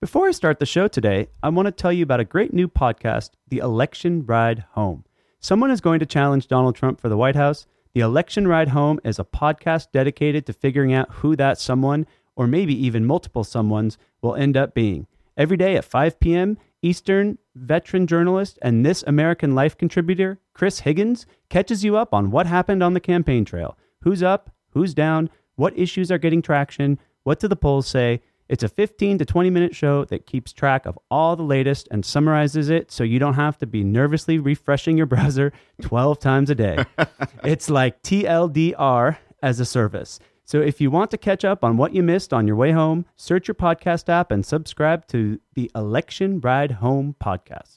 Before I start the show today, I want to tell you about a great new podcast, The Election Ride Home. Someone is going to challenge Donald Trump for the White House. The Election Ride Home is a podcast dedicated to figuring out who that someone, or maybe even multiple someones, will end up being. Every day at 5 p.m. Eastern, veteran journalist and This American Life contributor, Chris Higgins, catches you up on what happened on the campaign trail. Who's up? Who's down? What issues are getting traction? What do the polls say? It's a 15 to 20 minute show that keeps track of all the latest and summarizes it so you don't have to be nervously refreshing your browser 12 times a day. it's like TLDR as a service. So if you want to catch up on what you missed on your way home, search your podcast app and subscribe to the Election Ride Home podcast.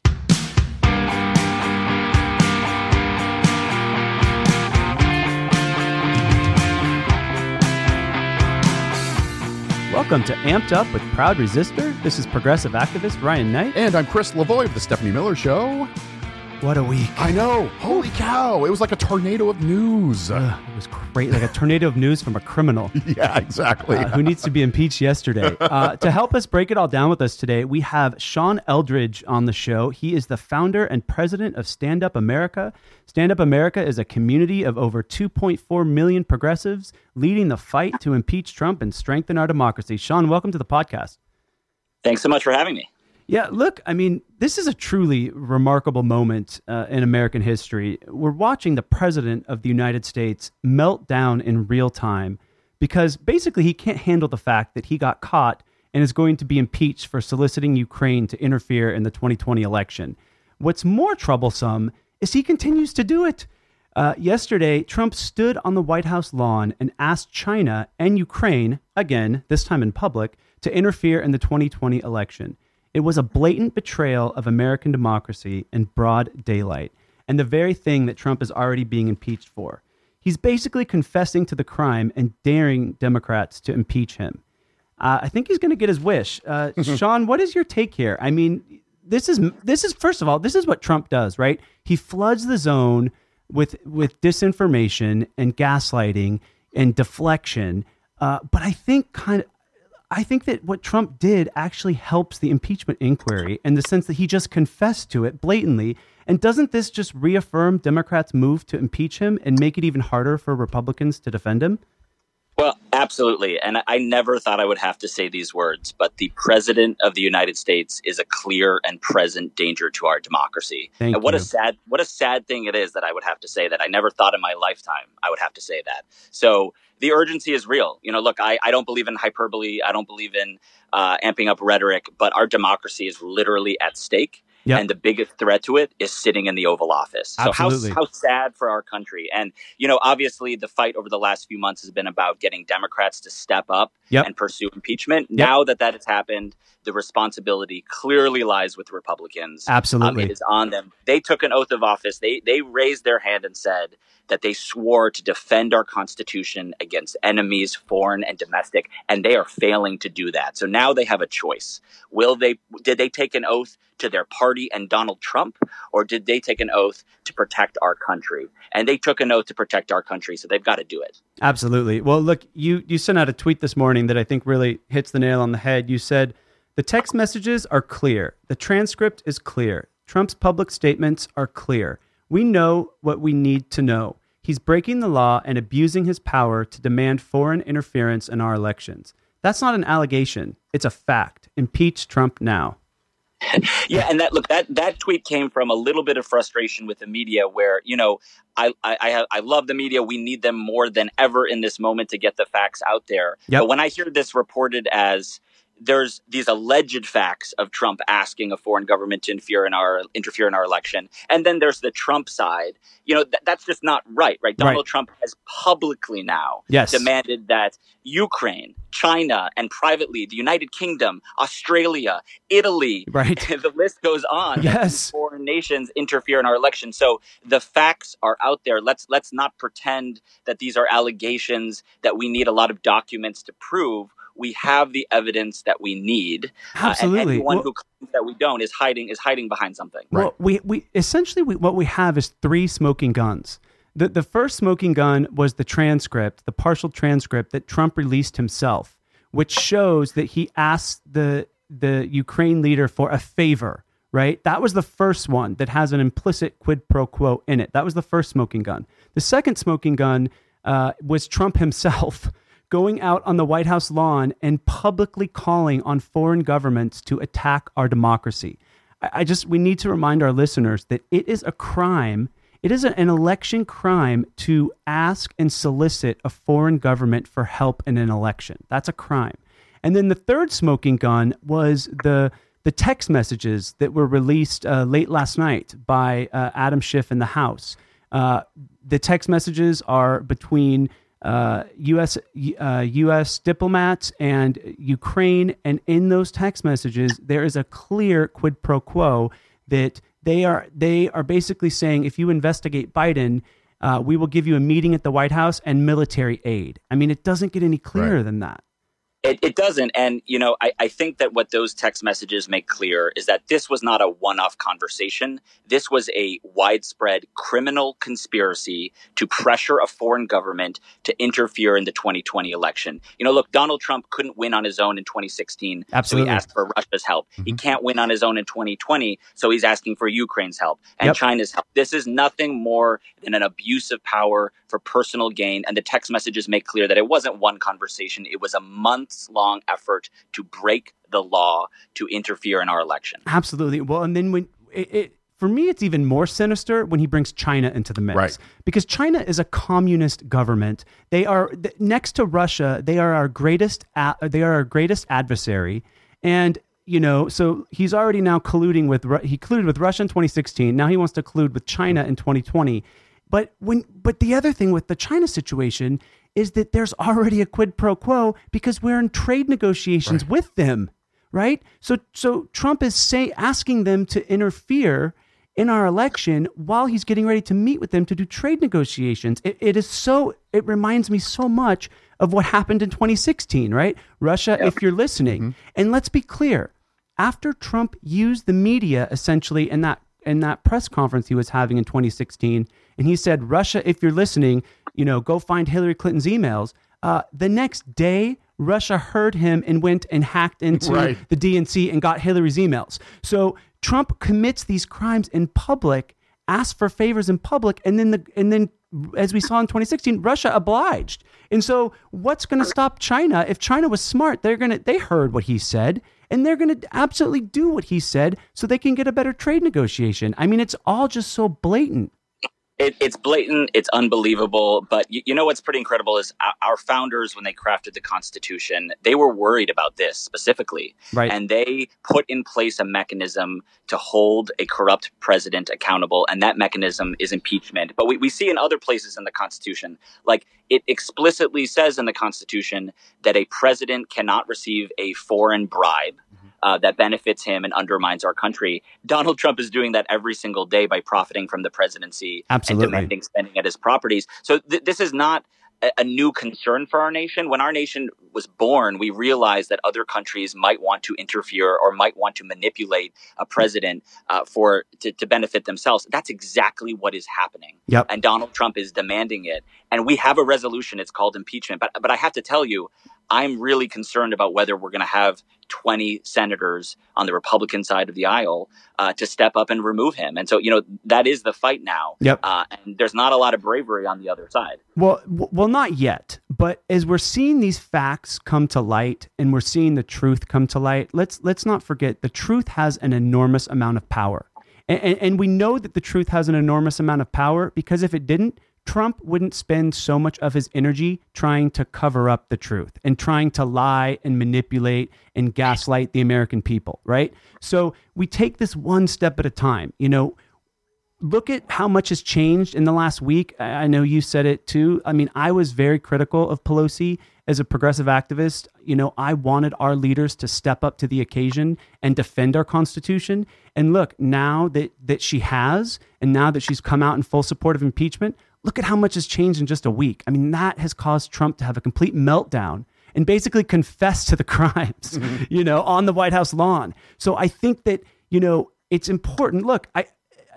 Welcome to Amped Up with Proud Resister. This is progressive activist Ryan Knight. And I'm Chris Lavoie of The Stephanie Miller Show. What a week. I know. Holy cow. It was like a tornado of news. Uh, it was great, like a tornado of news from a criminal. yeah, exactly. Uh, who needs to be impeached yesterday. Uh, to help us break it all down with us today, we have Sean Eldridge on the show. He is the founder and president of Stand Up America. Stand Up America is a community of over 2.4 million progressives leading the fight to impeach Trump and strengthen our democracy. Sean, welcome to the podcast. Thanks so much for having me. Yeah, look, I mean, this is a truly remarkable moment uh, in American history. We're watching the president of the United States melt down in real time because basically he can't handle the fact that he got caught and is going to be impeached for soliciting Ukraine to interfere in the 2020 election. What's more troublesome is he continues to do it. Uh, yesterday, Trump stood on the White House lawn and asked China and Ukraine, again, this time in public, to interfere in the 2020 election. It was a blatant betrayal of American democracy in broad daylight, and the very thing that Trump is already being impeached for. He's basically confessing to the crime and daring Democrats to impeach him. Uh, I think he's going to get his wish. Uh, Sean, what is your take here? I mean, this is this is first of all, this is what Trump does, right? He floods the zone with with disinformation and gaslighting and deflection. Uh, but I think kind of I think that what Trump did actually helps the impeachment inquiry in the sense that he just confessed to it blatantly. And doesn't this just reaffirm Democrats' move to impeach him and make it even harder for Republicans to defend him? Absolutely. And I never thought I would have to say these words, but the president of the United States is a clear and present danger to our democracy. Thank and what you. a sad what a sad thing it is that I would have to say that. I never thought in my lifetime I would have to say that. So the urgency is real. You know, look, I, I don't believe in hyperbole. I don't believe in uh, amping up rhetoric, but our democracy is literally at stake. Yep. And the biggest threat to it is sitting in the Oval Office. So how, Absolutely. how sad for our country. And, you know, obviously the fight over the last few months has been about getting Democrats to step up Yep. and pursue impeachment. Now that that has happened, the responsibility clearly lies with Republicans. Um, Absolutely. it is on them. They took an oath of office. They they raised their hand and said that they swore to defend our Constitution against enemies, foreign and domestic, and they are failing to do that. So now they have a choice. Will they? Did they take an oath to their party and Donald Trump, or did they take an oath to protect our country? And they took an oath to protect our country, so they've got to do it. Absolutely. Well, look, you you sent out a tweet this morning that I think really hits the nail on the head. You said the text messages are clear. The transcript is clear. Trump's public statements are clear. We know what we need to know. He's breaking the law and abusing his power to demand foreign interference in our elections. That's not an allegation. It's a fact. Impeach Trump now. yeah, and that look that that tweet came from a little bit of frustration with the media, where you know I I I, have, I love the media. We need them more than ever in this moment to get the facts out there. Yep. But when I hear this reported as there's these alleged facts of Trump asking a foreign government to interfere in our interfere in our election, and then there's the Trump side. You know th- that's just not right, right? Donald Right. Trump has publicly now Yes. demanded that Ukraine, China, and privately the United Kingdom, Australia, Italy, Right. the list goes on. Yes. Foreign nations interfere in our election. So the facts are out there. Let's let's not pretend that these are allegations that we need a lot of documents to prove. We have the evidence that we need. Uh, Absolutely. and anyone Well- who claims that we don't is hiding is hiding behind something. Well, we, we essentially we, what we have is three smoking guns. The the first smoking gun was the transcript, the partial transcript that Trump released himself, which shows that he asked the the Ukraine leader for a favor, right? That was the first one that has an implicit quid pro quo in it. That was the first smoking gun. The second smoking gun uh, was Trump himself going out on the White House lawn and publicly calling on foreign governments to attack our democracy. I, just, we need to remind our listeners that it is a crime. It is an election crime to ask and solicit a foreign government for help in an election. That's a crime. And then the third smoking gun was the the text messages that were released uh, late last night by uh, Adam Schiff in the House. Uh, the text messages are between uh, U.S. Uh, U.S. diplomats and Ukraine, and in those text messages, there is a clear quid pro quo that they are they are basically saying if you investigate Biden, uh, we will give you a meeting at the White House and military aid. I mean, it doesn't get any clearer right. than that. It, it doesn't. And, you know, I, I think that what those text messages make clear is that this was not a one off conversation. This was a widespread criminal conspiracy to pressure a foreign government to interfere in the 2020 election. You know, look, Donald Trump couldn't win on his own in 2016. Absolutely. So he asked for Russia's help. Mm-hmm. He can't win on his own in 2020. So he's asking for Ukraine's help and yep. China's help. This is nothing more than an abuse of power for personal gain. And the text messages make clear that it wasn't one conversation, it was a month months long effort to break the law to interfere in our election. Absolutely. Well, and then when it, it for me, it's even more sinister when he brings China into the mix. Right. Because China is a communist government. They are next to Russia. They are our greatest. They are our greatest adversary. And you know, so he's already now colluding with. He colluded with Russia in 2016. Now he wants to collude with China in 2020. But when, but the other thing with the China situation is that there's already a quid pro quo because we're in trade negotiations right. with them, right? So so Trump is say asking them to interfere in our election while he's getting ready to meet with them to do trade negotiations. It, it is so it reminds me so much of what happened in 2016, right? Russia, yep. if you're listening, mm-hmm. and let's be clear, after Trump used the media essentially in that in that press conference he was having in 2016 and he said russia if you're listening you know, go find Hillary Clinton's emails. Uh, the next day, Russia heard him and went and hacked into right. the DNC and got Hillary's emails. So Trump commits these crimes in public, asks for favors in public, and then the and then as we saw in 2016, Russia obliged. And so what's going to stop China? If China was smart, they're going to they heard what he said and they're going to absolutely do what he said so they can get a better trade negotiation. I mean, it's all just so blatant it, it's blatant, it's unbelievable. But you, you, know what's pretty incredible is our, founders, when they crafted the Constitution, they were worried about this specifically, right? And they put in place a mechanism to hold a corrupt president accountable, and that mechanism is impeachment. But we, we see in other places in the Constitution, like it explicitly says in the Constitution that a president cannot receive a foreign bribe uh, that benefits him and undermines our country. Donald Trump is doing that every single day by profiting from the presidency Absolutely. and demanding spending at his properties. So th- this is not a new concern for our nation. When our nation was born, we realized that other countries might want to interfere or might want to manipulate a president uh, for to, to, benefit themselves. That's exactly what is happening. Yep. And Donald Trump is demanding it. And we have a resolution. It's called impeachment. But but I have to tell you, I'm really concerned about whether we're going to have 20 senators on the Republican side of the aisle uh, to step up and remove him. And so, you know, that is the fight now. Yep. Uh, and there's not a lot of bravery on the other side. Well, well, not yet. But as we're seeing these facts come to light and we're seeing the truth come to light, let's let's not forget the truth has an enormous amount of power. And, and, and we know that the truth has an enormous amount of power because if it didn't, Trump wouldn't spend so much of his energy trying to cover up the truth and trying to lie and manipulate and gaslight the American people, right? So we take this one step at a time. You know, look at how much has changed in the last week. I know you said it too. I mean, I was very critical of Pelosi as a progressive activist. You know, I wanted our leaders to step up to the occasion and defend our Constitution. And look, now that, that she has, and now that she's come out in full support of impeachment, look at how much has changed in just a week. I mean, that has caused Trump to have a complete meltdown and basically confess to the crimes, mm-hmm. you know, on the White House lawn. So I think that, you know, it's important. Look, I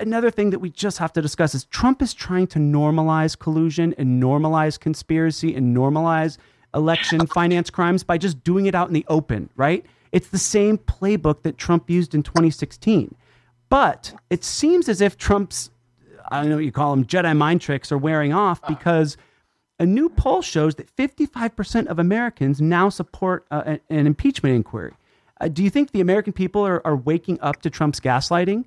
another thing that we just have to discuss is Trump is trying to normalize collusion and normalize conspiracy and normalize election finance crimes by just doing it out in the open, right? It's the same playbook that Trump used in 2016. But it seems as if Trump's, I don't know what you call them, Jedi mind tricks are wearing off because a new poll shows that 55% of Americans now support uh, an impeachment inquiry. Uh, do you think the American people are, are waking up to Trump's gaslighting?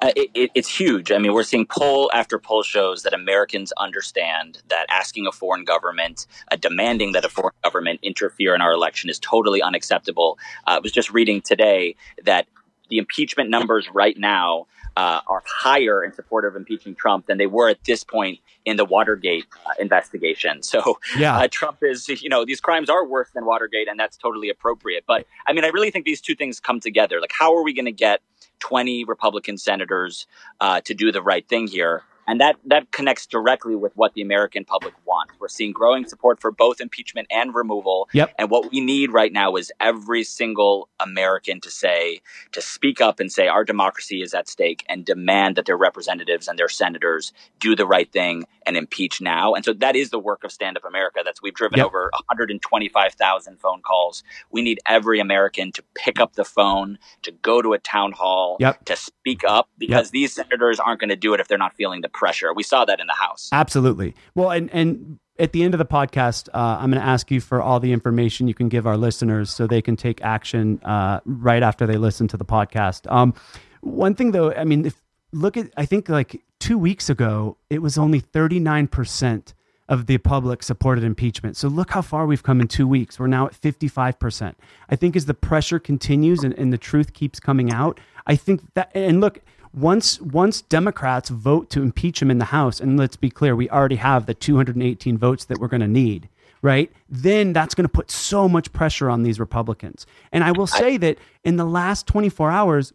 Uh, it, it, it's huge. I mean, we're seeing poll after poll shows that Americans understand that asking a foreign government, uh, demanding that a foreign government interfere in our election is totally unacceptable. Uh, I was just reading today that the impeachment numbers right now uh, are higher in support of impeaching Trump than they were at this point in the Watergate uh, investigation. So yeah. uh, Trump is, you know, these crimes are worse than Watergate, and that's totally appropriate. But I mean, I really think these two things come together. Like, how are we going to get 20 Republican senators uh, to do the right thing here? And that, that connects directly with what the American public wants. We're seeing growing support for both impeachment and removal. Yep. And what we need right now is every single American to say, to speak up and say our democracy is at stake and demand that their representatives and their senators do the right thing and impeach now. And so that is the work of Stand Up America. That's we've driven yep. over 125,000 phone calls. We need every American to pick up the phone, to go to a town hall, yep. to speak up because yep. these senators aren't going to do it if they're not feeling the pressure. We saw that in the House. Absolutely. Well, and and at the end of the podcast, uh, I'm going to ask you for all the information you can give our listeners so they can take action uh, right after they listen to the podcast. Um, one thing, though, I mean, if look at, I think like two weeks ago, it was only 39 percent of the public supported impeachment. So look how far we've come in two weeks. We're now at 55%. I think as the pressure continues and, and the truth keeps coming out, I think that, and look, once once Democrats vote to impeach him in the House, and let's be clear, we already have the 218 votes that we're going to need, right? Then that's going to put so much pressure on these Republicans. And I will say that in the last 24 hours,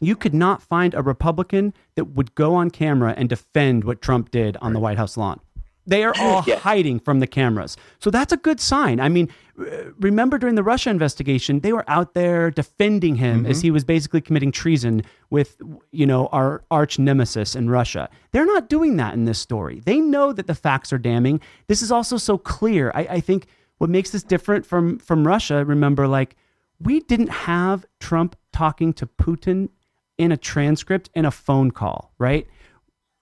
you could not find a Republican that would go on camera and defend what Trump did on the White House lawn. They are all yeah. hiding from the cameras. So that's a good sign. I mean, remember during the Russia investigation, they were out there defending him mm-hmm. as he was basically committing treason with, you know, our arch nemesis in Russia. They're not doing that in this story. They know that the facts are damning. This is also so clear. I, I think what makes this different from from Russia, remember, like, we didn't have Trump talking to Putin in a transcript in a phone call, right?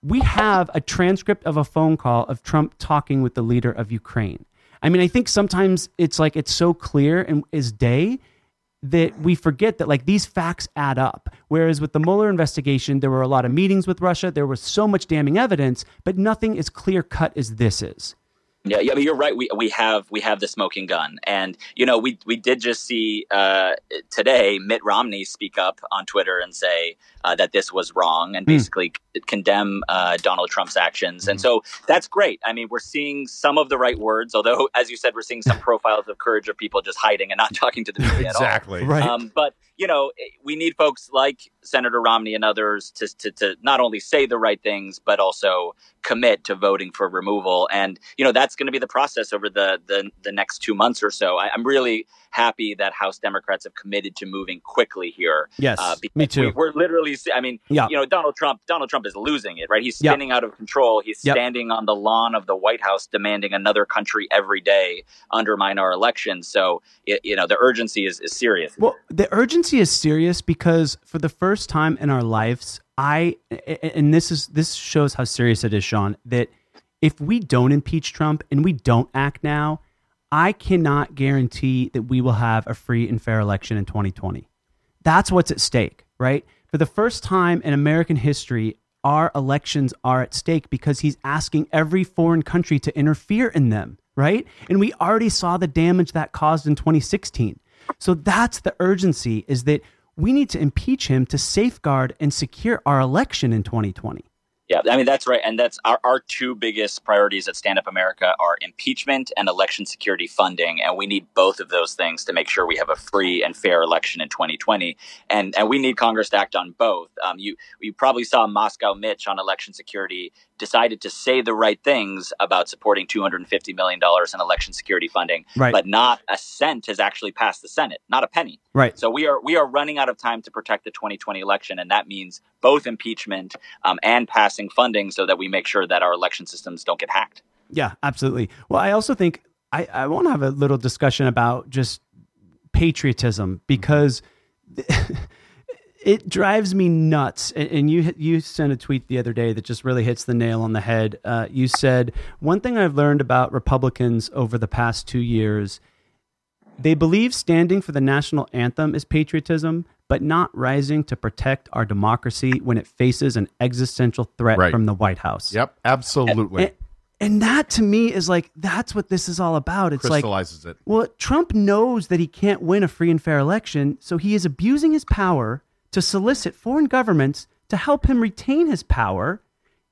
We have a transcript of a phone call of Trump talking with the leader of Ukraine. I mean, I think sometimes it's like it's so clear and is day that we forget that like these facts add up. Whereas with the Mueller investigation, there were a lot of meetings with Russia, there was so much damning evidence, but nothing as clear cut as this is. Yeah, yeah, but you're right. We we have we have the smoking gun, and you know we we did just see uh, today Mitt Romney speak up on Twitter and say uh, that this was wrong and mm. basically c- condemn uh, Donald Trump's actions, mm. and hmm. so that's great. I mean, we're seeing some of the right words, although as you said, we're seeing some profiles of courage of people just hiding and not talking to the media exactly. at all. Right. Um, but you know, we need folks like Senator Romney and others to, to, to not only say the right things, but also commit to voting for removal. And, you know, that's going to be the process over the, the, the next two months or so. I, I'm really happy that House Democrats have committed to moving quickly here. Yes, uh, me too. We, are literally, I mean, yeah. you know, Donald Trump, Donald Trump is losing it, right? He's spinning out of control. He's yep. standing on the lawn of the White House demanding another country every day undermine our elections. So, it, you know, the urgency is, is serious. Well, the urgency is serious because for the first time in our lives, I, and this is, this shows how serious it is, Sean, that if we don't impeach Trump and we don't act now, I cannot guarantee that we will have a free and fair election in 2020. That's what's at stake, right? For the first time in American history, our elections are at stake because he's asking every foreign country to interfere in them, right? And we already saw the damage that caused in 2016. So that's the urgency is that we need to impeach him to safeguard and secure our election in 2020. Yeah, I mean that's right, and that's our, our two biggest priorities at Stand Up America are impeachment and election security funding, and we need both of those things to make sure we have a free and fair election in 2020, and and we need Congress to act on both. Um, you you probably saw Moscow Mitch on election security decided to say the right things about supporting 250 million dollars in election security funding, right. but not a cent has actually passed the Senate, not a penny. Right. So we are we are running out of time to protect the 2020 election, and that means both impeachment um, and passing funding so that we make sure that our election systems don't get hacked. Yeah, absolutely. Well, I also think I, I want to have a little discussion about just patriotism because it drives me nuts. And you you sent a tweet the other day that just really hits the nail on the head. Uh, you said one thing I've learned about Republicans over the past two years. They believe standing for the national anthem is patriotism, but not rising to protect our democracy when it faces an existential threat Right. from the White House. Yep, absolutely. And, and that to me is like that's what this is all about. It's like Crystallizes it. well, Trump knows that he can't win a free and fair election, so he is abusing his power to solicit foreign governments to help him retain his power.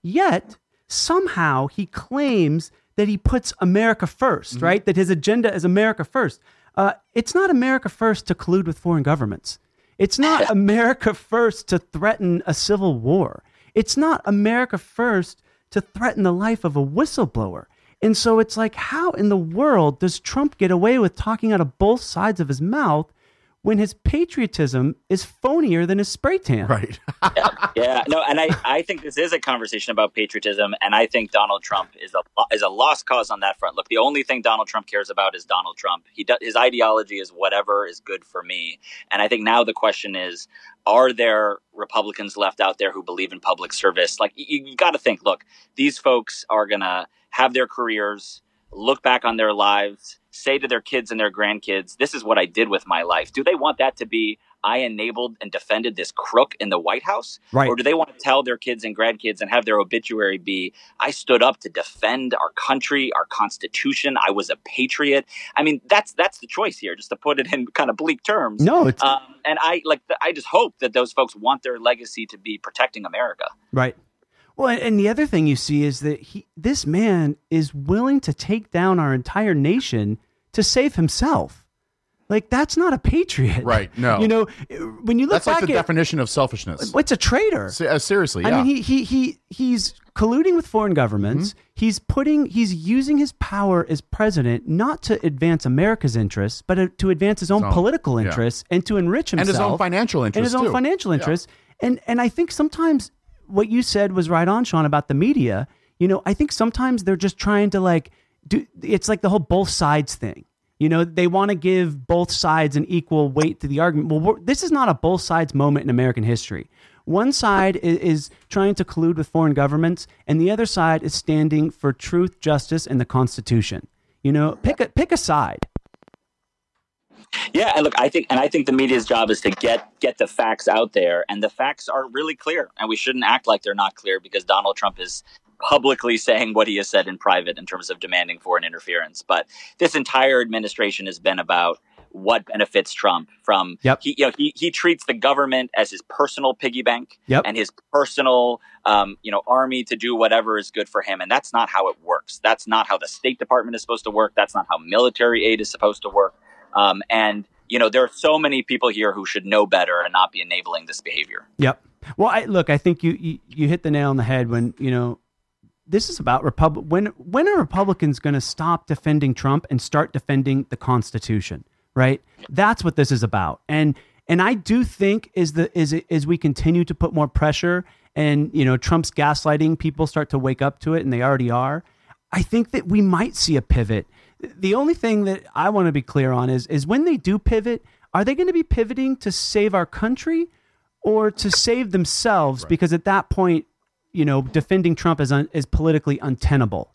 Yet, somehow, he claims that he puts America 1st mm-hmm. right? That his agenda is America first. Uh, it's not America first to collude with foreign governments. It's not America first to threaten a civil war. It's not America first to threaten the life of a whistleblower. And so it's like, how in the world does Trump get away with talking out of both sides of his mouth when his patriotism is phonier than his spray tan? Right. yeah, no, and I, I think this is a conversation about patriotism, and I think Donald Trump is a is a lost cause on that front. Look, the only thing Donald Trump cares about is Donald Trump. He does, his ideology is whatever is good for me, and I think now the question is: Are there Republicans left out there who believe in public service? Like you, you got to think. Look, these folks are gonna have their careers, look back on their lives, say to their kids and their grandkids, "This is what I did with my life." Do they want that to be? I enabled and defended this crook in the White House? Right. Or do they want to tell their kids and grandkids and have their obituary be, I stood up to defend our country, our constitution, I was a patriot? I mean, that's that's the choice here, just to put it in kind of bleak terms. No, it's Um, and I like I just hope that those folks want their legacy to be protecting America. Right. Well, and the other thing you see is that he, this man is willing to take down our entire nation to save himself. Like that's not a patriot, Right, no. You know, when you look That's like the at definition of selfishness. what's a traitor? Uh, seriously, I mean, he he he he's colluding with foreign governments. Mm-hmm. He's putting he's using his power as president not to advance America's interests, but uh, to advance his own political yeah. interests and to enrich himself and his own financial interests and his own too. financial interests. And and I think sometimes what you said was right on, Sean, about the media. You know, I think sometimes they're just trying to like do. It's like the whole both sides thing. You know, they want to give both sides an equal weight to the argument. Well, this is not a both sides moment in American history. One side is, is trying to collude with foreign governments, and the other side is standing for truth, justice, and the Constitution. You know, pick a pick a side. Yeah, and look, I think, and I think the media's job is to get get the facts out there, and the facts are really clear, and we shouldn't act like they're not clear because Donald Trump is publicly saying what he has said in private in terms of demanding foreign interference. But this entire administration has been about what benefits Trump from Yep. he you know he, he treats the government as his personal piggy bank Yep. and his personal um, you know army to do whatever is good for him and that's not how it works that's not how the state department is supposed to work that's not how military aid is supposed to work um, and you know there are so many people here who should know better and not be enabling this behavior Yep. Well, I, look, I think you, you you hit the nail on the head when you know this is about Republic. When when are Republicans going to stop defending Trump and start defending the Constitution? Right. That's what this is about. And and I do think is the is as we continue to put more pressure and you know Trump's gaslighting, people start to wake up to it, and they already are. I think that we might see a pivot. The only thing that I want to be clear on is is when they do pivot, are they going to be pivoting to save our country or to save themselves? Because at that point, you know, defending Trump is un, is politically untenable.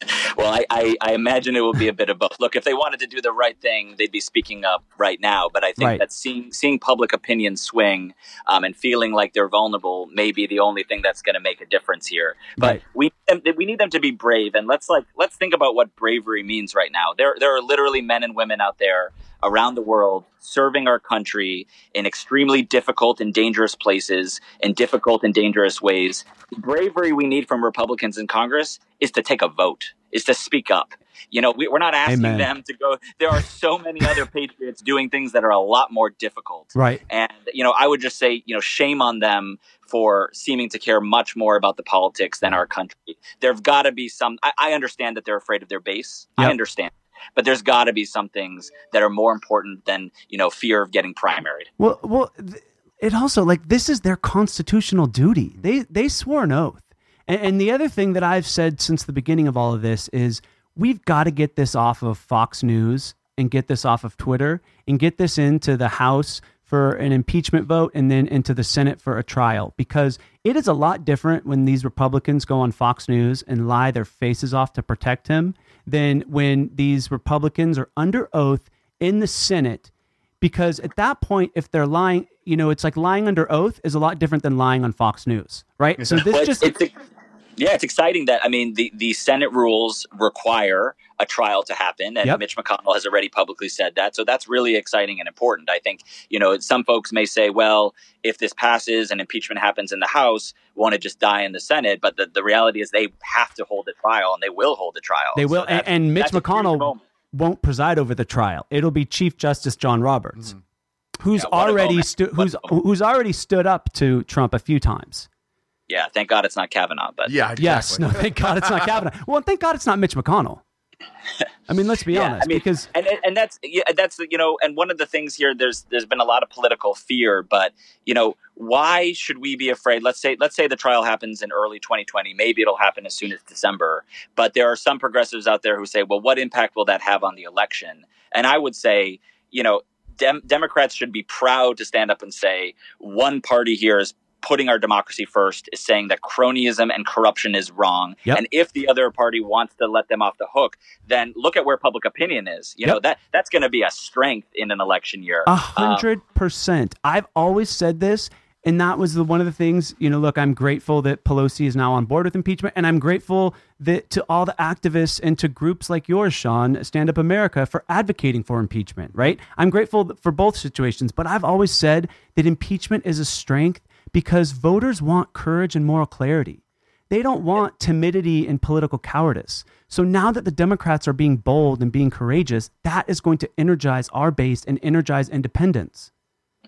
Well, I, I, I imagine it will be a bit of both. Look, if they wanted to do the right thing, they'd be speaking up right now. But I think Right. that seeing seeing public opinion swing um, and feeling like they're vulnerable may be the only thing that's going to make a difference here. But Right. we we need them to be brave, and let's like let's think about what bravery means right now. There there are literally men and women out there around the world serving our country in extremely difficult and dangerous places in difficult and dangerous ways. The bravery we need from Republicans in Congress is to take a vote, is to speak up. You know, we, we're not asking Amen. them to go. There are so many other patriots doing things that are a lot more difficult. Right. And, you know, I would just say, you know, shame on them for seeming to care much more about the politics than our country. There've got to be some, I, I understand that they're afraid of their base. I understand. But there's got to be some things that are more important than, you know, fear of getting primaried. Well, well, it also like this is their constitutional duty. They they swore an oath. And, and the other thing that I've said since the beginning of all of this is we've got to get this off of Fox News and get this off of Twitter and get this into the House for an impeachment vote and then into the Senate for a trial because it is a lot different when these Republicans go on Fox News and lie their faces off to protect him than when these Republicans are under oath in the Senate. Because at that point, if they're lying, you know, it's like lying under oath is a lot different than lying on Fox News, right? So this Well, just it's, yeah, it's exciting that I mean the the Senate rules require a trial to happen, and Yep. Mitch McConnell has already publicly said that. So that's really exciting and important. I think you know some folks may say, well, if this passes and impeachment happens in the House, won't it just die in the Senate? But the, the reality is they have to hold a trial, and they will hold a trial. They So will, and, and Mitch that's a huge McConnell won't preside over the trial. It'll be Chief Justice John Roberts, hmm. who's Yeah, already stu- who's who's already stood up to Trump a few times. Yeah, thank God it's not Kavanaugh, but Yeah, exactly. Yes, no, thank God it's not Kavanaugh. Well, and thank God it's not Mitch McConnell. I mean, let's be Yeah, honest, I mean, because and and- and that's yeah, that's you know, and one of the things here, there's there's been a lot of political fear, but you know, why should we be afraid? Let's say let's say the trial happens in early 2020, maybe it'll happen as soon as December, but there are some progressives out there who say, well, what impact will that have on the election? And I would say, you know, Dem- Democrats should be proud to stand up and say one party here is putting our democracy first is saying that cronyism and corruption is wrong Yep. and if the other party wants to let them off the hook then look at where public opinion is you know that that's going to be a strength in an election year A Um, hundred percent. I've always said this, and that was the one of the things. You know, look, I'm grateful that Pelosi is now on board with impeachment, and I'm grateful that to all the activists and to groups like yours, Sean, Stand Up America, for advocating for impeachment. Right? I'm grateful for both situations, but I've always said that impeachment is a strength because voters want courage and moral clarity. They don't want timidity and political cowardice. So now that the Democrats are being bold and being courageous, that is going to energize our base and energize independence.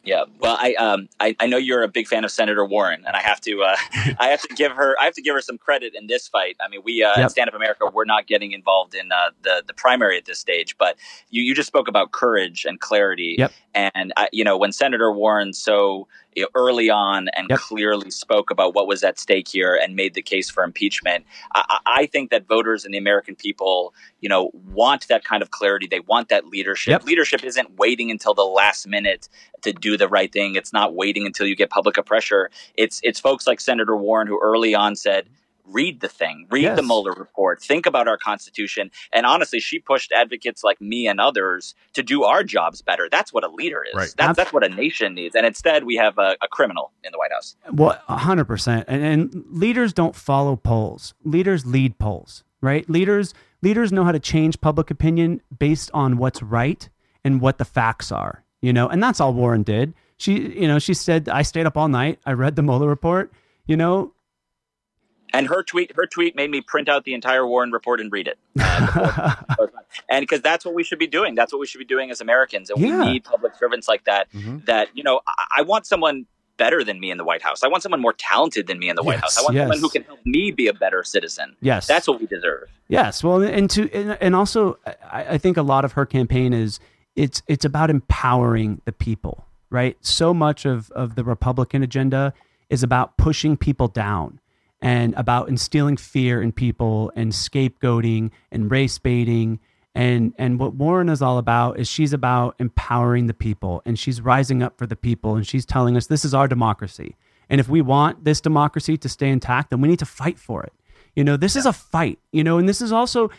Yeah, well, I um, I, I know you're a big fan of Senator Warren, and I have to uh, I have to give her I have to give her some credit in this fight. I mean, we uh, Yep. Stand Up America, we're not getting involved in uh, the the primary at this stage, but you you just spoke about courage and clarity, Yep. and I, you know when Senator Warren so early on and Yep. clearly spoke about what was at stake here and made the case for impeachment, I, I think that voters and the American people, you know, want that kind of clarity. They want that leadership. Yep. Leadership isn't waiting until the last minute to do the right thing. It's not waiting until you get public pressure. It's it's folks like Senator Warren who early on said, read the thing, read Yes. the Mueller report, think about our Constitution. And honestly, she pushed advocates like me and others to do our jobs better. That's what a leader is. Right. That's that's what a nation needs. And instead, we have a, a criminal in the White House. Well, hundred percent. And, and leaders don't follow polls. Leaders lead polls, right? Leaders leaders know how to change public opinion based on what's right and what the facts are. You know, and that's all Warren did. She, you know, she said, "I stayed up all night. I read the Mueller report." You know, And her tweet, her tweet made me print out the entire Warren report and read it. Uh, and because that's what we should be doing. That's what we should be doing as Americans. And Yeah. we need public servants like that. Mhm. That you know, I, I want someone better than me in the White House. I want someone more talented than me in the White House. I want yes. someone who can help me be a better citizen. yes, That's what we deserve. Yes, well, and to and, and also, I, I think a lot of her campaign is it's it's about empowering the people, right? So much of of the Republican agenda is about pushing people down and about instilling fear in people and scapegoating and race baiting. And and what Warren is all about is she's about empowering the people and she's rising up for the people and she's telling us this is our democracy. And if we want this democracy to stay intact, then we need to fight for it. You know, this is a fight, you know, and this is also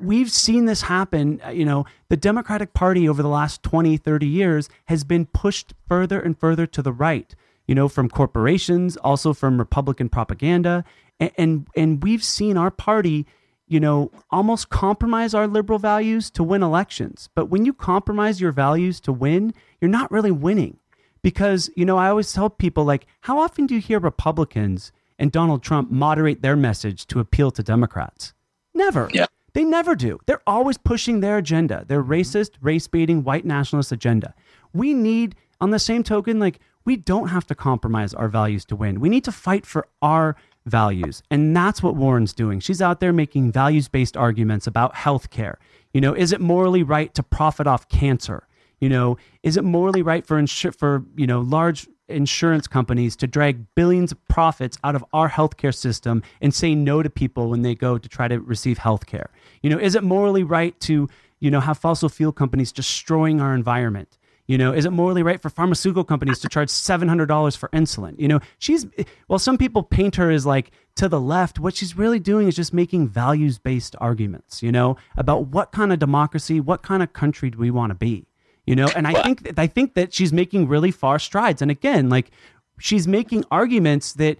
we've seen this happen. uh, You know, the Democratic Party over the last 20, 30 years has been pushed further and further to the right, you know, from corporations, also from Republican propaganda. And, and, and we've seen our party, you know, almost compromise our liberal values to win elections. But when you compromise your values to win, you're not really winning. Because, you know, I always tell people, like, how often do you hear Republicans and Donald Trump moderate their message to appeal to Democrats? Never. Yeah. They never do. They're always pushing their agenda, their mm-hmm. racist, race baiting, white nationalist agenda. We need, on the same token, like, we don't have to compromise our values to win. We need to fight for our values. And that's what Warren's doing. She's out there making values based arguments about healthcare. You know, is it morally right to profit off cancer? You know, is it morally right for insur- for you know large insurance companies to drag billions of profits out of our healthcare system and say no to people when they go to try to receive healthcare? You know, is it morally right to you know, have fossil fuel companies destroying our environment? You know, is it morally right for pharmaceutical companies to charge seven hundred dollars for insulin? You know, she's well, some people paint her as like to the left. What she's really doing is just making values based arguments. You know, about what kind of democracy, what kind of country do we want to be? You know, and I think that I think that she's making really far strides. And again, like she's making arguments that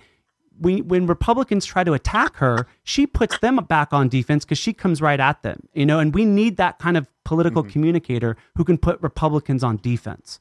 we, when Republicans try to attack her, she puts them back on defense because she comes right at them, you know, and we need that kind of political mm-hmm. communicator who can put Republicans on defense.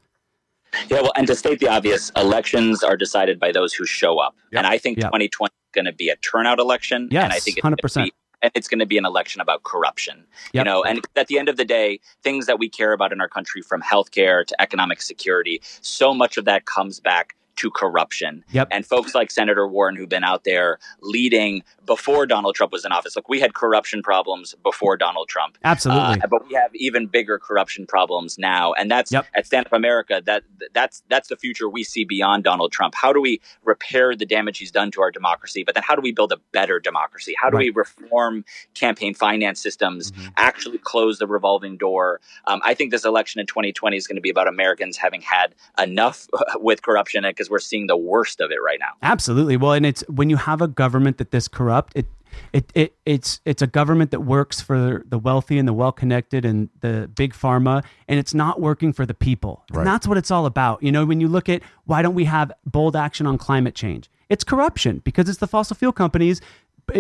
Yeah, well, and to state the obvious, elections are decided by those who show up. Yep. And I think yep. 2020 is going to be a turnout election. Yes, and I think it's 100%. And it's going to be an election about corruption. Yep. You know, and at the end of the day, things that we care about in our country from healthcare to economic security, so much of that comes back to corruption. Yep. And folks like Senator Warren, who've been out there leading before Donald Trump was in office. Look, we had corruption problems before Donald Trump. Absolutely. Uh, but we have even bigger corruption problems now. And that's yep. at Stand Up America, that that's that's the future we see beyond Donald Trump. How do we repair the damage he's done to our democracy? But then how do we build a better democracy? How do right. we reform campaign finance systems, mm-hmm. actually close the revolving door? Um, I think this election in 2020 is going to be about Americans having had enough with corruption because we're seeing the worst of it right now. Absolutely. Well, and it's when you have a government that this corrupt, it it, it it's it's a government that works for the wealthy and the well connected and the big pharma and it's not working for the people. Right. And that's what it's all about. You know, when you look at why don't we have bold action on climate change? It's corruption because it's the fossil fuel companies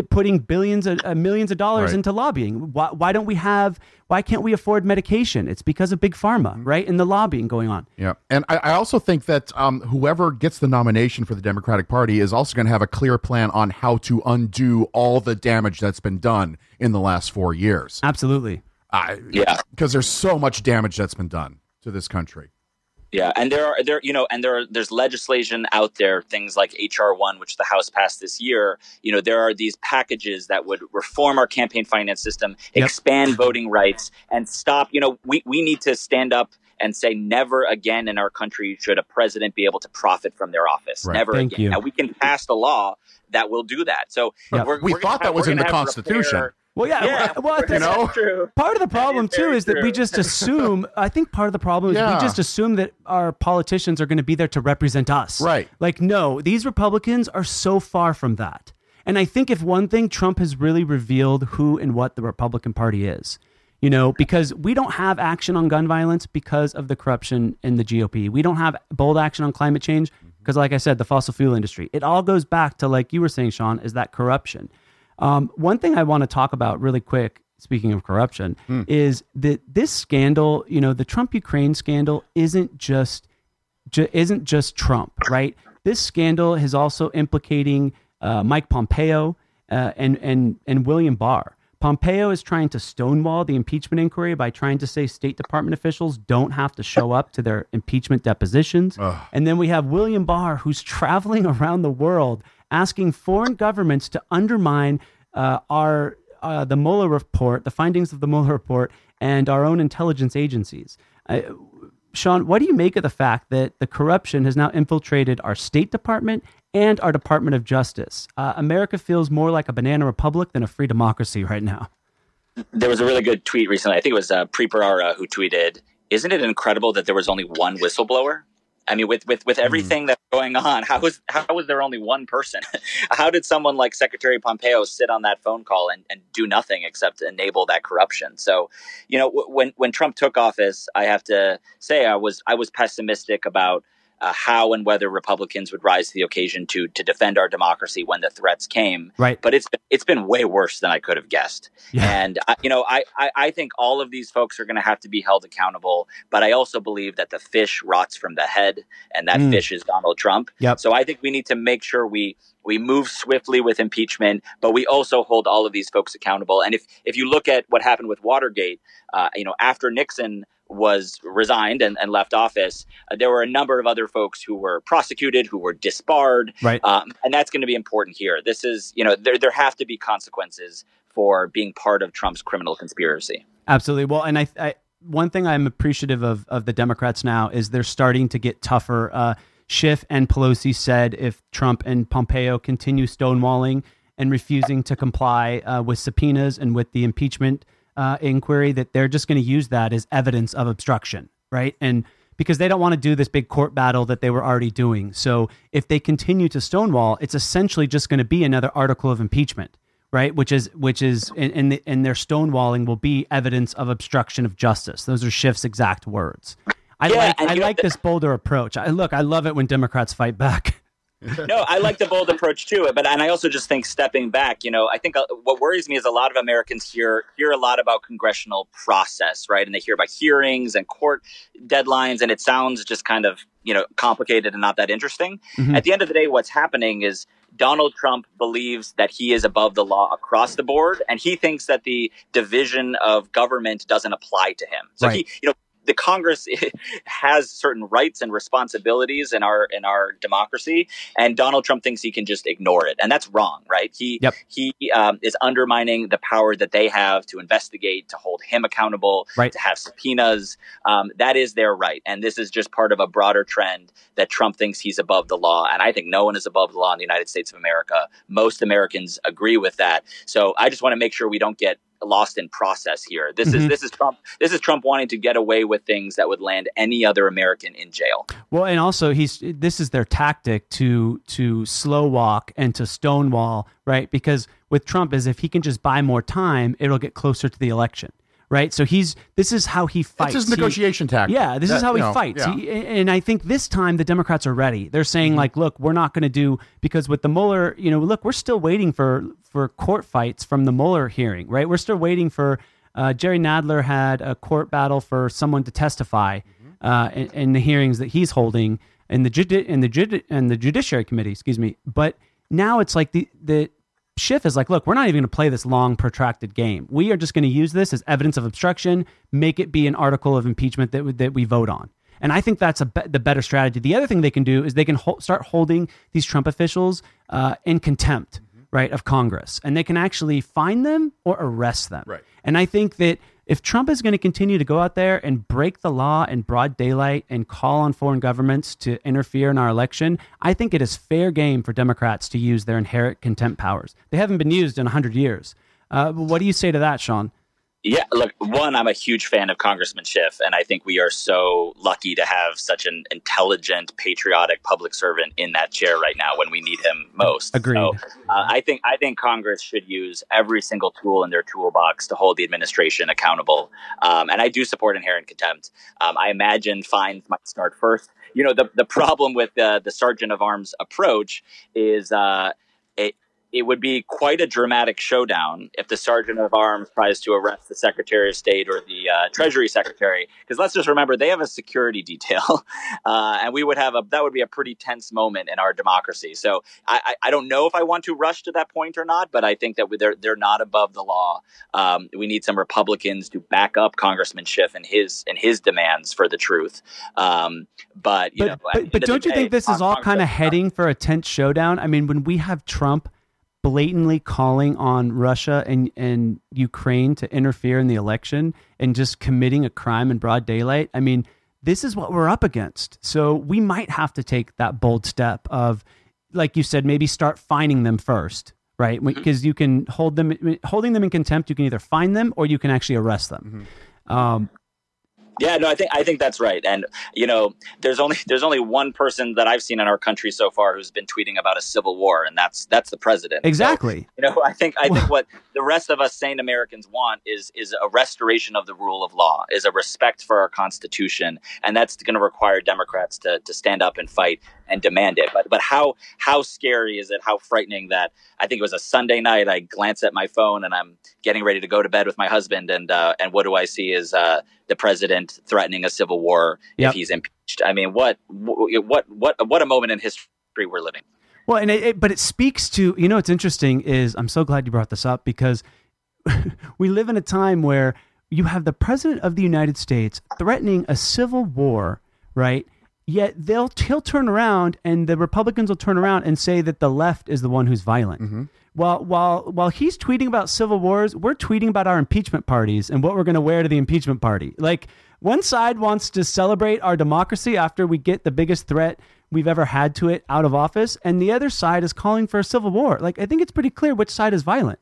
putting billions of uh, millions of dollars right. into lobbying. Why, why don't we have? Why can't we afford medication? It's because of big pharma, mm-hmm. right? And the lobbying going on. Yeah, and I, I also think that um, whoever gets the nomination for the Democratic Party is also going to have a clear plan on how to undo all the damage that's been done in the last four years. Absolutely. Uh, yeah, because there's so much damage that's been done to this country. Yeah, and there are there you know, and there are, there's legislation out there, things like HR one, which the House passed this year. You know, there are these packages that would reform our campaign finance system, yep. expand voting rights, and stop. You know, we we need to stand up and say never again in our country should a president be able to profit from their office. Right. Never Thank again. You. Now we can pass the law that will do that. So yep. we thought that was in the Constitution. Repair, well, yeah. yeah well, you know, true. part of the problem is too is that we just assume. I think part of the problem is yeah. we just assume that our politicians are going to be there to represent us. Right. Like, no, these Republicans are so far from that. And I think if one thing Trump has really revealed who and what the Republican Party is, you know, because we don't have action on gun violence because of the corruption in the GOP. We don't have bold action on climate change because, like I said, the fossil fuel industry. It all goes back to, like you were saying, Sean, is that corruption. Um, one thing I want to talk about really quick, speaking of corruption, mm. is that this scandal, you know, the Trump Ukraine scandal isn't just ju- isn't just Trump, right? This scandal is also implicating uh, Mike Pompeo uh, and and and William Barr. Pompeo is trying to stonewall the impeachment inquiry by trying to say State Department officials don't have to show up to their impeachment depositions. Ugh. And then we have William Barr, who's traveling around the world asking foreign governments to undermine uh, our uh, the Mueller report, the findings of the Mueller report, and our own intelligence agencies. Uh, Sean, what do you make of the fact that the corruption has now infiltrated our State Department and our Department of Justice? Uh, America feels more like a banana republic than a free democracy right now. There was a really good tweet recently. I think it was uh, who tweeted, "Isn't it incredible that there was only one whistleblower?" I mean, with with with mm-hmm. everything mm. that's going on, how was how was there only one person? how did someone like Secretary Pompeo sit on that phone call and, and do nothing except enable that corruption? So, you know, when when Trump took office, I have to say I was I was pessimistic about uh, how and whether Republicans would rise to the occasion to to defend our democracy when the threats came. Right. But it's it's been way worse than I could have guessed. Yeah. And I, you know, I, I, I think all of these folks are going to have to be held accountable. But I also believe that the fish rots from the head, and that mm. fish is Donald Trump. Yep. So I think we need to make sure we we move swiftly with impeachment, but we also hold all of these folks accountable. And if if you look at what happened with Watergate, uh, you know, after Nixon was resigned and, and left office, uh, there were a number of other folks who were prosecuted, who were disbarred, right? Um, and that's going to be important here. This is, you know, there there have to be consequences for being part of Trump's criminal conspiracy. Absolutely. Well, and I, I one thing I'm appreciative of of the Democrats now is they're starting to get tougher. Uh, Schiff and Pelosi said if Trump and Pompeo continue stonewalling and refusing to comply uh, with subpoenas and with the impeachment uh, inquiry that they're just going to use that as evidence of obstruction, right? And because they don't want to do this big court battle that they were already doing. So if they continue to stonewall, it's essentially just going to be another article of impeachment, right? Which is which is and and, the, and their stonewalling will be evidence of obstruction of justice. Those are Schiff's exact words. I Yeah, like I like this bolder approach. I look, I love it when Democrats fight back. no, I like the bold approach to it, but and I also just think stepping back, you know, I think uh, what worries me is a lot of Americans hear hear a lot about congressional process, right? And they hear about hearings and court deadlines, and it sounds just kind of you know complicated and not that interesting. Mhm. At the end of the day, what's happening is Donald Trump believes that he is above the law across the board, and he thinks that the division of government doesn't apply to him. So Right. he, you know. The Congress has certain rights and responsibilities in our in our democracy, and Donald Trump thinks he can just ignore it, and that's wrong, right? He Yep. he um, is undermining the power that they have to investigate, to hold him accountable, Right. to have subpoenas. Um, that is their right, and this is just part of a broader trend that Trump thinks he's above the law, and I think no one is above the law in the United States of America. Most Americans agree with that. So I just want to make sure we don't get lost in process here. This is Mhm. this is Trump. This is Trump wanting to get away with things that would land any other American in jail. Well, and also he's this is their tactic to to slow walk and to stonewall, right? Because with Trump is if he can just buy more time, it'll get closer to the election, right? So he's this is how he fights. It's his He- negotiation tactic. yeah, this is how he you know, fights. yeah. He, and I think this time the Democrats are ready. They're saying Mm-hmm. like, look, we're not going to do because with the Mueller, you know, look, we're still waiting for for court fights from the Mueller hearing, right? We're still waiting for uh, Jerry Nadler had a court battle for someone to testify Mm-hmm. uh, in, in the hearings that he's holding in the judi- in the judi- in the Judiciary Committee, excuse me. But now it's like the the Schiff is like, look, we're not even going to play this long, protracted game. We are just going to use this as evidence of obstruction, make it be an article of impeachment that, that we vote on. And I think that's a be- the better strategy. The other thing they can do is they can hol- start holding these Trump officials uh, in contempt, right, of Congress, and they can actually find them or arrest them. Right. And I think that if Trump is going to continue to go out there and break the law in broad daylight and call on foreign governments to interfere in our election, I think it is fair game for Democrats to use their inherent contempt powers. They haven't been used in 100 years. Uh, what do you say to that, Sean? Yeah, look, one, I'm a huge fan of Congressman Schiff, and I think we are so lucky to have such an intelligent, patriotic public servant in that chair right now when we need him most. Agreed. So, uh, I think I think Congress should use every single tool in their toolbox to hold the administration accountable. Um, and I do support inherent contempt. Um, I imagine fines might start first. You know, the the problem with the the sergeant of arms approach is uh, it it would be quite a dramatic showdown if the sergeant of arms tries to arrest the secretary of state or the uh, treasury secretary because let's just remember they have a security detail uh, and we would have a that would be a pretty tense moment in our democracy. So I, I, I don't know if i want to rush to that point or not but i think that they're, they're not above the law. Um, we need some republicans to back up congressman schiff and his and his demands for the truth. Um, but you But, know but, but don't you think this is all kind of heading for a tense showdown? I mean, when we have Trump blatantly calling on Russia and, and Ukraine to interfere in the election and just committing a crime in broad daylight, I mean, this is what we're up against. So we might have to take that bold step of, like you said, maybe start fining them first, right? Because you can hold them, holding them in contempt, you can either fine them or you can actually arrest them. Um, Yeah, no, I think I think that's right. And you know, there's only there's only one person that I've seen in our country so far who's been tweeting about a civil war, and that's that's the president. So, exactly. you know, I think I think what the rest of us sane Americans want is is a restoration of the rule of law, is a respect for our Constitution, and that's going to require Democrats to to stand up and fight and demand it. But but how how scary is it? How frightening that I think it was a Sunday night. I glance at my phone and I'm getting ready to go to bed with my husband, and uh, and what do I see is uh, the president threatening a civil war Yep. if he's impeached. I mean, what what what what a moment in history we're living. Well, and it, it, but it speaks to you know what's interesting is I'm so glad you brought this up because we live in a time where you have the president of the United States threatening a civil war, right? Yet they'll he'll turn around and the Republicans will turn around and say that the left is the one who's violent. Mm-hmm. While while while he's tweeting about civil wars, we're tweeting about our impeachment parties and what we're going to wear to the impeachment party. Like one side wants to celebrate our democracy after we get the biggest threat we've ever had to it out of office, and the other side is calling for a civil war. Like I think it's pretty clear which side is violent,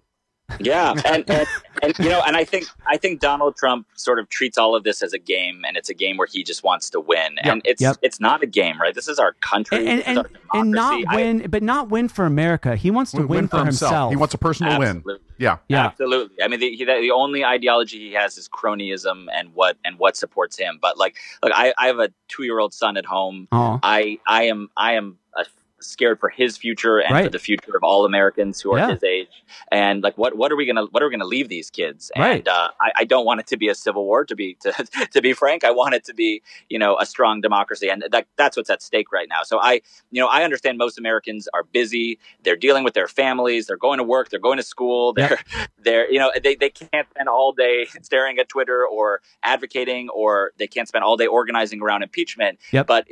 Yeah, and, and, and you know, and I think I think Donald Trump sort of treats all of this as a game, and it's a game where he just wants to win, Yep, and it's yep. it's not a game, right? This is our country, and this and, our and not democracy. I- win, but not win for America. He wants to win, for himself. He wants a personal win. Yeah. yeah, Absolutely. I mean, the, he, the only ideology he has is cronyism and what and what supports him. But like, look, I, I have a two year old son at home. oh, I I am I am uh, scared for his future and for the future of all Americans who are Yeah. his age. And like, what what are we gonna what are we gonna leave these kids? And Right. uh, I, I don't want it to be a civil war. To be to to be frank, I want it to be you know a strong democracy, and that that's what's at stake right now. So I you know I understand most Americans are busy. They're dealing with their families. They're going to work. They're going to school. They're they're you know they, they can't spend all day staring at Twitter or advocating, or they can't spend all day organizing around impeachment. Yep. But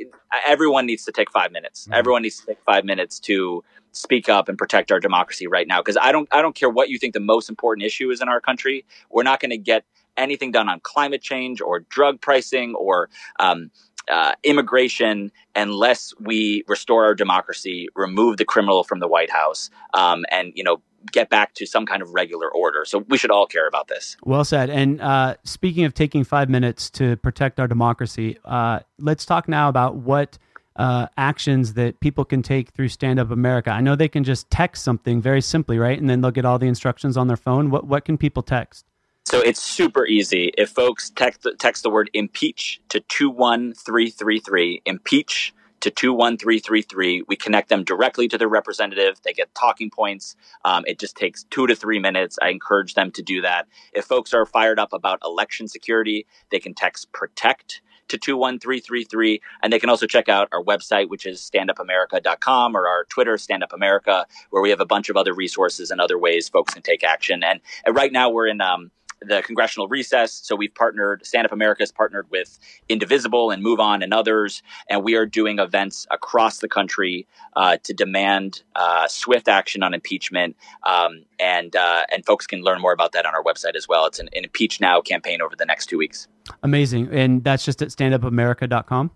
everyone needs to take five minutes. Mhm. Everyone needs to five minutes to speak up and protect our democracy right now. Because I don't I don't care what you think the most important issue is in our country. We're not going to get anything done on climate change or drug pricing or um, uh, immigration unless we restore our democracy, remove the criminal from the White House, um, and you know get back to some kind of regular order. So we should all care about this. well said. And uh, speaking of taking five minutes to protect our democracy, uh, let's talk now about what. Uh, actions that people can take through Stand Up America. I know they can just text something very simply, right? And then they'll get all the instructions on their phone. What what can people text? So it's super easy. If folks text text the word impeach to 21333, impeach to 21333, we connect them directly to their representative. They get talking points. Um, it just takes two to three minutes. I encourage them to do that. If folks are fired up about election security, they can text protect to 21333 and they can also check out our website which is standupamerica.com or our twitter stand up america where we have a bunch of other resources and other ways folks can take action. And, and right now we're in um, the congressional recess. So we've partnered, Stand Up America has partnered with Indivisible and Move On and others, and we are doing events across the country uh, to demand uh, swift action on impeachment. Um, and uh, and folks can learn more about that on our website as well. It's an, an Impeach Now campaign over the next two weeks. Amazing. And that's just at standupamerica.com.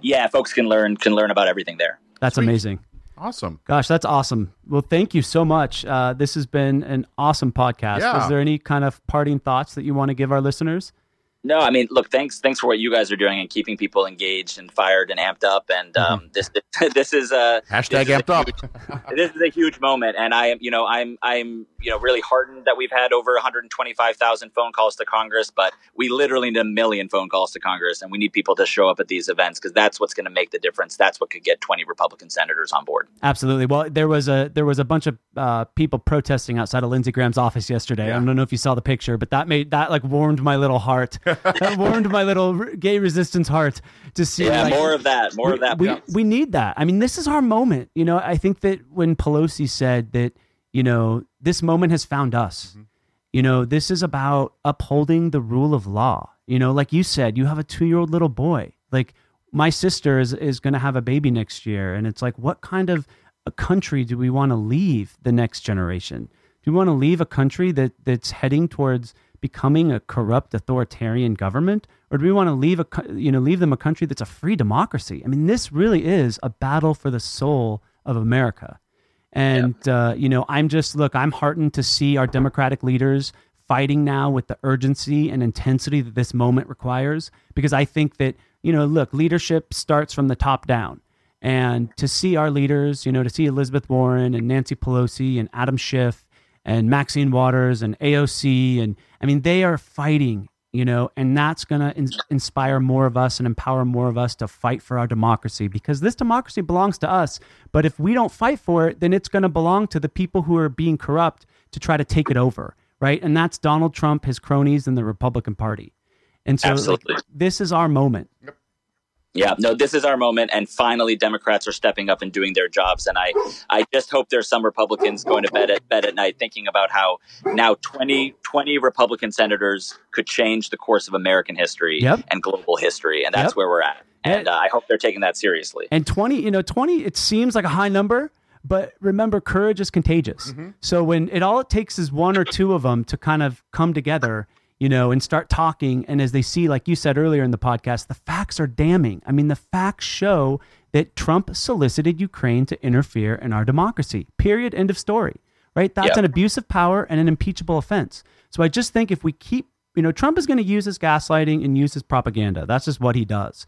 Yeah, folks can learn can learn about everything there. That's Sweet. amazing. Awesome. Gosh, that's awesome. Well, thank you so much. Uh, this has been an awesome podcast. Yeah. Is there any kind of parting thoughts that you want to give our listeners? No, I mean, look, thanks, thanks for what you guys are doing and keeping people engaged and fired and amped up. And um, this, this is a Hashtag is a amped up. huge- this is a huge moment, and I am, you know, I'm, I'm, you know, really heartened that we've had over 125,000 phone calls to Congress, but we literally need a million phone calls to Congress, and we need people to show up at these events because that's what's going to make the difference. That's what could get 20 Republican senators on board. Absolutely. Well, there was a there was a bunch of uh, people protesting outside of Lindsey Graham's office yesterday. I don't know if you saw the picture, but that made that like warmed my little heart. that warmed my little gay resistance heart to see. Yeah, like, more of that, more we, of that. We, we need that. I mean, this is our moment. You know, I think that when Pelosi said that, you know, this moment has found us. Mm-hmm. You know, this is about upholding the rule of law. You know, like you said, you have a two year old little boy. Like my sister is, is going to have a baby next year. And it's like, what kind of a country do we want to leave the next generation? Do we want to leave a country that, that's heading towards becoming a corrupt authoritarian government or do we want to leave a you know leave them a country that's a free democracy? I mean this really is a battle for the soul of america. And uh, you know i'm just look i'm heartened to see our democratic leaders fighting now with the urgency and intensity that this moment requires because i think that you know look leadership starts from the top down. And to see our leaders you know to see elizabeth warren and nancy pelosi and adam schiff and Maxine Waters and AOC. And I mean, they are fighting, you know, and that's going to in- inspire more of us and empower more of us to fight for our democracy because this democracy belongs to us. But if we don't fight for it, then it's going to belong to the people who are being corrupt to try to take it over. Right. And that's Donald Trump, his cronies, and the Republican Party. And so like, this is our moment. Yeah, no, this is our moment, and finally, Democrats are stepping up and doing their jobs. And I, I just hope there's some Republicans going to bed at bed at night thinking about how now 20, 20 Republican senators could change the course of American history Yep. and global history, and that's Yep. where we're at. And Yeah. uh, I hope they're taking that seriously. And 20, you know, 20, it seems like a high number, but remember, courage is contagious. So when it all it takes is one or two of them to kind of come together, you know, and start talking. And as they see, like you said earlier in the podcast, the facts are damning. I mean, the facts show that Trump solicited Ukraine to interfere in our democracy. Period. End of story. right? That's Yeah. an abuse of power and an impeachable offense. So I just think if we keep, you know, Trump is going to use his gaslighting and use his propaganda. That's just what he does.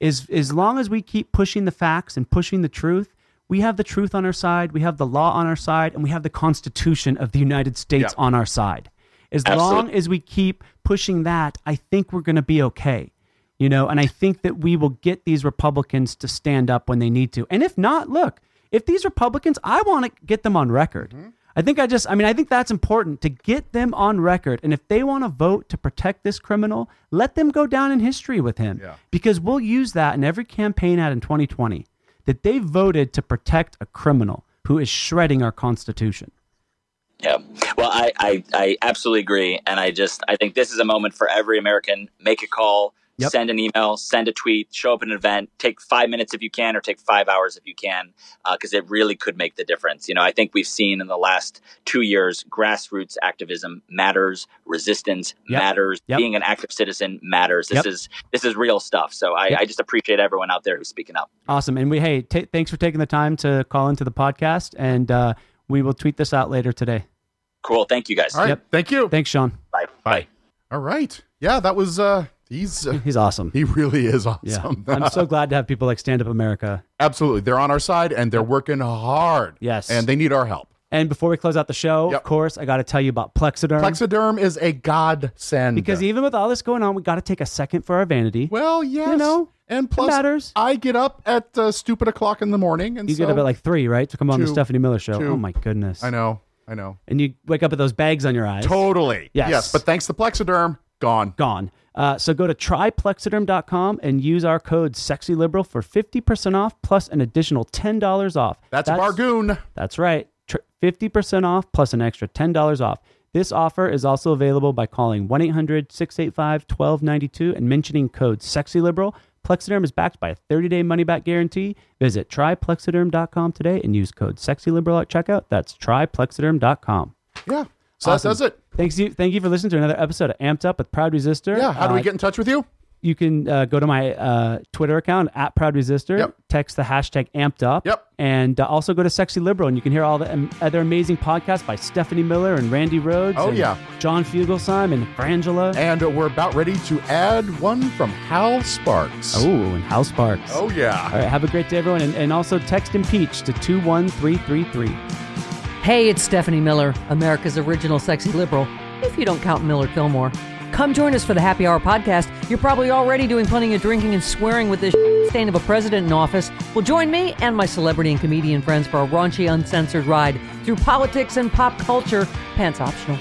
Is as long as we keep pushing the facts and pushing the truth, we have the truth on our side, we have the law on our side, and we have the Constitution of the United States Yeah. on our side. As Absolutely. long as we keep pushing that, I think we're going to be okay. You know, and I think that we will get these Republicans to stand up when they need to. And if not, look, if these Republicans, I want to get them on record. Mm-hmm. I think I just, I mean, I think that's important to get them on record. And if they want to vote to protect this criminal, let them go down in history with him. Yeah. Because we'll use that in every campaign ad in 2020 that they voted to protect a criminal who is shredding our Constitution. Yeah. Well, I, I, I absolutely agree. And I just, I think this is a moment for every American. Make a call, Yep. send an email, send a tweet, show up at an event, take five minutes if you can, or take five hours if you can, because it really could make the difference. You know, I think we've seen in the last two years, grassroots activism matters, resistance Yep. matters, Yep. being an active citizen matters. This is this is real stuff. So I. I just appreciate everyone out there who's speaking up. Awesome. And we, hey, ta thanks for taking the time to call into the podcast. And uh, we will tweet this out later today. Cool. Thank you guys. All right. Yep. Thank you. Thanks, Sean. Bye. Bye. All right. Yeah, that was uh he's uh, He's awesome. he really is awesome. Yeah. awesome. I'm so glad to have people like Stand Up America. Absolutely. They're on our side and they're working hard. Yes. And they need our help. And before we close out the show, Yep. of course, I got to tell you about Plexiderm. Plexiderm is a godsend. because even with all this going on, we got to take a second for our vanity. well, yes. You know, and plus matters. I get up at uh, stupid o'clock in the morning and you so get up at like three, right, to come on the Stephanie Miller show. Two. Oh my goodness! I know. I know. And you wake up with those bags on your eyes. Totally. Yes. Yes. But thanks to Plexiderm, gone. gone. Uh, so go to tryplexiderm.com and use our code SEXYLIBERAL for 50% off plus an additional $10 off. That's, a bargoon. That's right. Tr- 50% off plus an extra $10 off. This offer is also available by calling 1 800 685 1292 and mentioning code SEXYLIBERAL. Plexiderm is backed by a 30 day money back guarantee. Visit tryplexiderm.com today and use code SEXYLIBERAL at checkout. That's tryplexiderm.com. Yeah. So Awesome. that does it. Thanks you, thank you for listening to another episode of Amped Up with Proud Resister. Yeah. How do we Uh, get in touch with you? You can uh, go to my uh, Twitter account at Proud Resister. Yep. Text the hashtag Amped Up. Yep. And uh, also go to Sexy Liberal, and you can hear all the um, other amazing podcasts by Stephanie Miller and Randi Rhodes. Oh, and yeah. John Fugelsang and Frangela. And we're about ready to add one from Hal Sparks. oh, and Hal Sparks. Oh, yeah. All right. Have a great day, everyone, and, and also text impeach to two one three three three. Hey, it's Stephanie Miller, America's original sexy liberal, if you don't count Millard Fillmore. Come join us for the Happy Hour podcast. You're probably already doing plenty of drinking and swearing with this stain of a president in office. Well, join me and my celebrity and comedian friends for a raunchy, uncensored ride through politics and pop culture, pants optional.